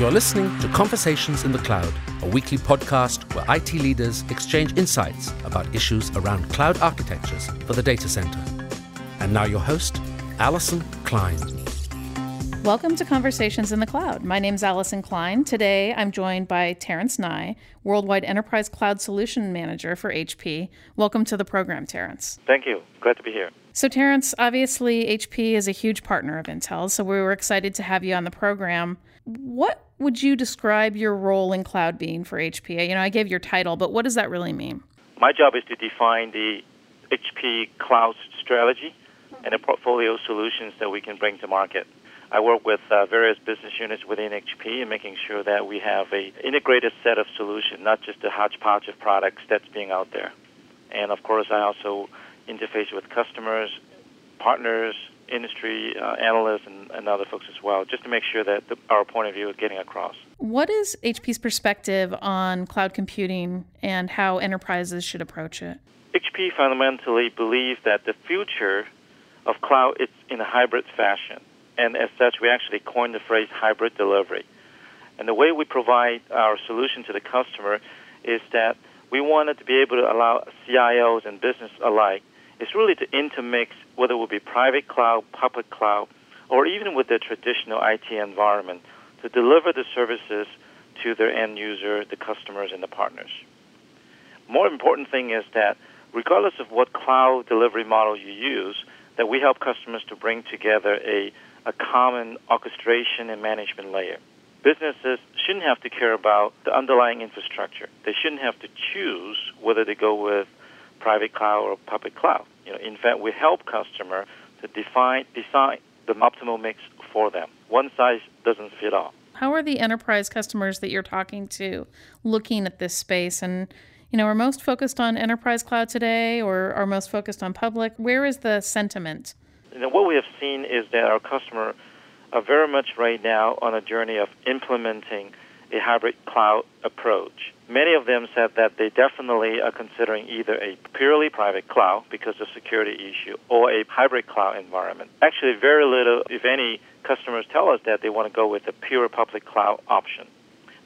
You're listening to Conversations in the Cloud, a weekly podcast where IT leaders exchange insights about issues around cloud architectures for the data center. And now your host, Allyson Klein. Welcome to Conversations in the Cloud. My name is Allyson Klein. Today I'm joined by Terence Ngai, Worldwide Enterprise Cloud Solution Manager for HP. Welcome to the program, Terence. Thank you. Glad to be here. So, Terence, obviously HP is a huge partner of Intel, so we were excited to have you on the program. What would you describe your role in cloud being for HP? You know, I gave your title, but what does that really mean? My job is to define the HP cloud strategy and the portfolio solutions that we can bring to market. I work with uh, various business units within HP and making sure that we have a integrated set of solutions, not just a hodgepodge of products that's being out there. And of course, I also interface with customers, partners, industry uh, analysts, and, and, other folks as well, just to make sure that the, our point of view is getting across. What is HP's perspective on cloud computing and how enterprises should approach it? HP fundamentally believes that the future of cloud is in a hybrid fashion and as such, we actually coined the phrase hybrid delivery. And the way we provide our solution to the customer is that we wanted to be able to allow CIOs and business alike is really to intermix whether it would be private cloud, public cloud, or even with the traditional IT environment to deliver the services to their end user, the customers, and the partners. More important thing is that regardless of what cloud delivery model you use, that we help customers to bring together a a common orchestration and management layer. Businesses shouldn't have to care about the underlying infrastructure. They shouldn't have to choose whether they go with private cloud or public cloud. You know, in fact, we help customer to define design the optimal mix for them. One size doesn't fit all. How are the enterprise customers that you're talking to looking at this space and you know, are most focused on enterprise cloud today or are most focused on public? Where is the sentiment you know, what we have seen is that our customer are very much right now on a journey of implementing a hybrid cloud approach. Many of them said that they definitely are considering either a purely private cloud because of security issue or a hybrid cloud environment. Actually, very little, if any, customers tell us that they want to go with a pure public cloud option.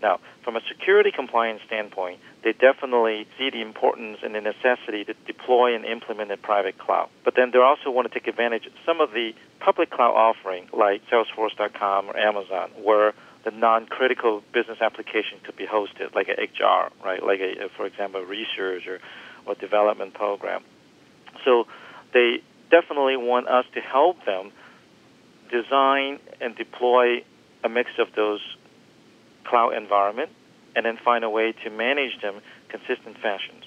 Now, from a security compliance standpoint, they definitely see the importance and the necessity to deploy and implement a private cloud. But then they also want to take advantage of some of the public cloud offering, like Salesforce.com or Amazon, where the non-critical business application could be hosted, like a HR, right? Like a, for example, research or, or development program. So they definitely want us to help them design and deploy a mix of those cloud environment and then find a way to manage them consistent fashions.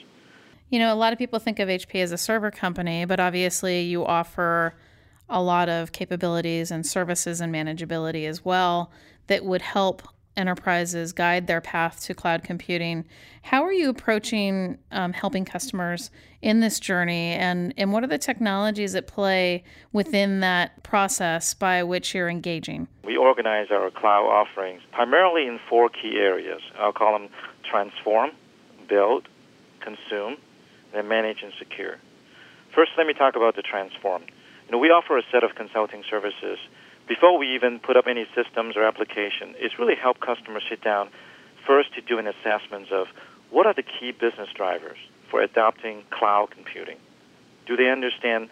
You know, a lot of people think of HP as a server company, but obviously you offer a lot of capabilities and services and manageability as well that would help enterprises guide their path to cloud computing. How are you approaching um, helping customers in this journey, and, and what are the technologies at play within that process by which you're engaging? We organize our cloud offerings primarily in four key areas. I'll call them transform, build, consume, and manage and secure. First, let me talk about the transform. You know, we offer a set of consulting services before we even put up any systems or application, it's really help customers sit down first to do an assessment of what are the key business drivers for adopting cloud computing. Do they understand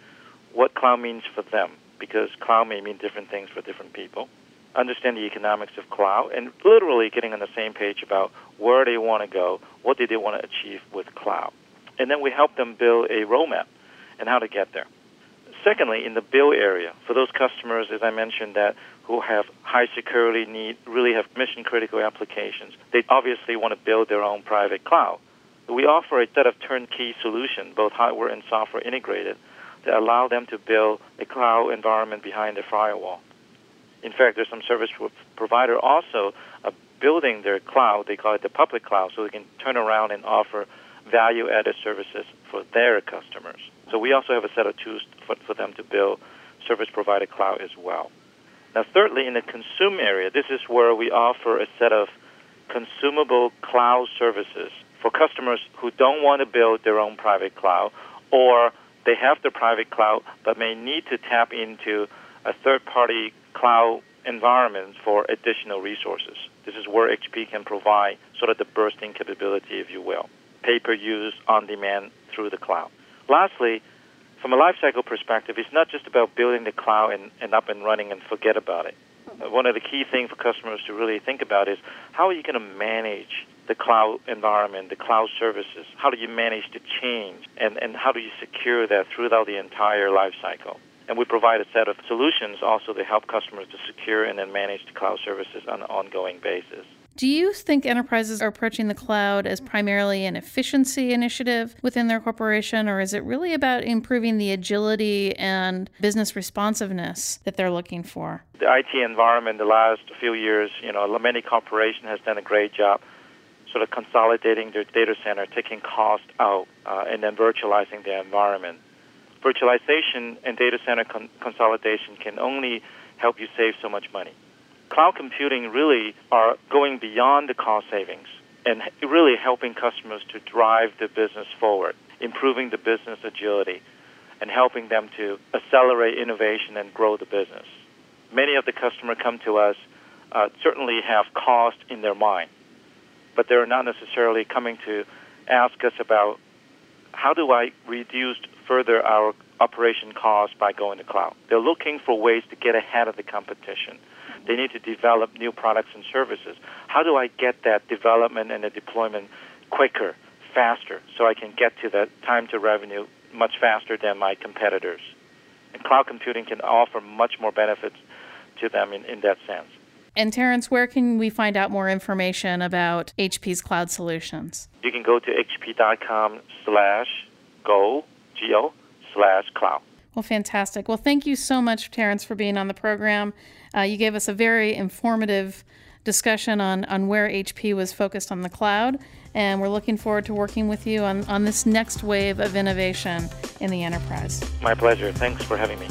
what cloud means for them? Because cloud may mean different things for different people. Understand the economics of cloud and literally getting on the same page about where they want to go, what do they want to achieve with cloud. And then we help them build a roadmap and how to get there. Secondly, in the bill area, for those customers, as I mentioned, that who have high security need, really have mission critical applications, they obviously want to build their own private cloud. We offer a set of turnkey solution, both hardware and software integrated, that allow them to build a cloud environment behind their firewall. In fact, there's some service provider also uh, building their cloud. They call it the public cloud, so they can turn around and offer value-added services for their customers. So we also have a set of tools for, for them to build service provider cloud as well. Now, thirdly, in the consume area, this is where we offer a set of consumable cloud services for customers who don't want to build their own private cloud or they have the private cloud but may need to tap into a third party cloud environment for additional resources. This is where HP can provide sort of the bursting capability, if you will, pay per use on demand through the cloud. Lastly, from a lifecycle perspective, it's not just about building the cloud and, and up and running and forget about it. Hmm. One of the key things for customers to really think about is how are you going to manage the cloud environment, the cloud services? How do you manage the change? And, and how do you secure that throughout the entire life cycle? And we provide a set of solutions also to help customers to secure and then manage the cloud services on an ongoing basis. Do you think enterprises are approaching the cloud as primarily an efficiency initiative within their corporation, or is it really about improving the agility and business responsiveness that they're looking for? The IT environment the last few years, you know, many corporations has done a great job sort of consolidating their data center, taking cost out, uh, and then virtualizing their environment. Virtualization and data center con- consolidation can only help you save so much money. Cloud computing really are going beyond the cost savings and really helping customers to drive the business forward, improving the business agility, and helping them to accelerate innovation and grow the business. Many of the customers come to us uh, certainly have cost in their mind but they're not necessarily coming to ask us about how do I reduce further our operation costs by going to cloud. They're looking for ways to get ahead of the competition. They need to develop new products and services. How do I get that development and the deployment quicker, faster, so I can get to that time to revenue much faster than my competitors? And cloud computing can offer much more benefits to them in, in that sense. And Terence, where can we find out more information about HP's cloud solutions? You can go to hp.com slash go, G-O, slash cloud. Well, fantastic. Well, thank you so much, Terence, for being on the program. Uh, you gave us a very informative discussion on, on where HP was focused on the cloud, and we're looking forward to working with you on, on this next wave of innovation in the enterprise. My pleasure. Thanks for having me.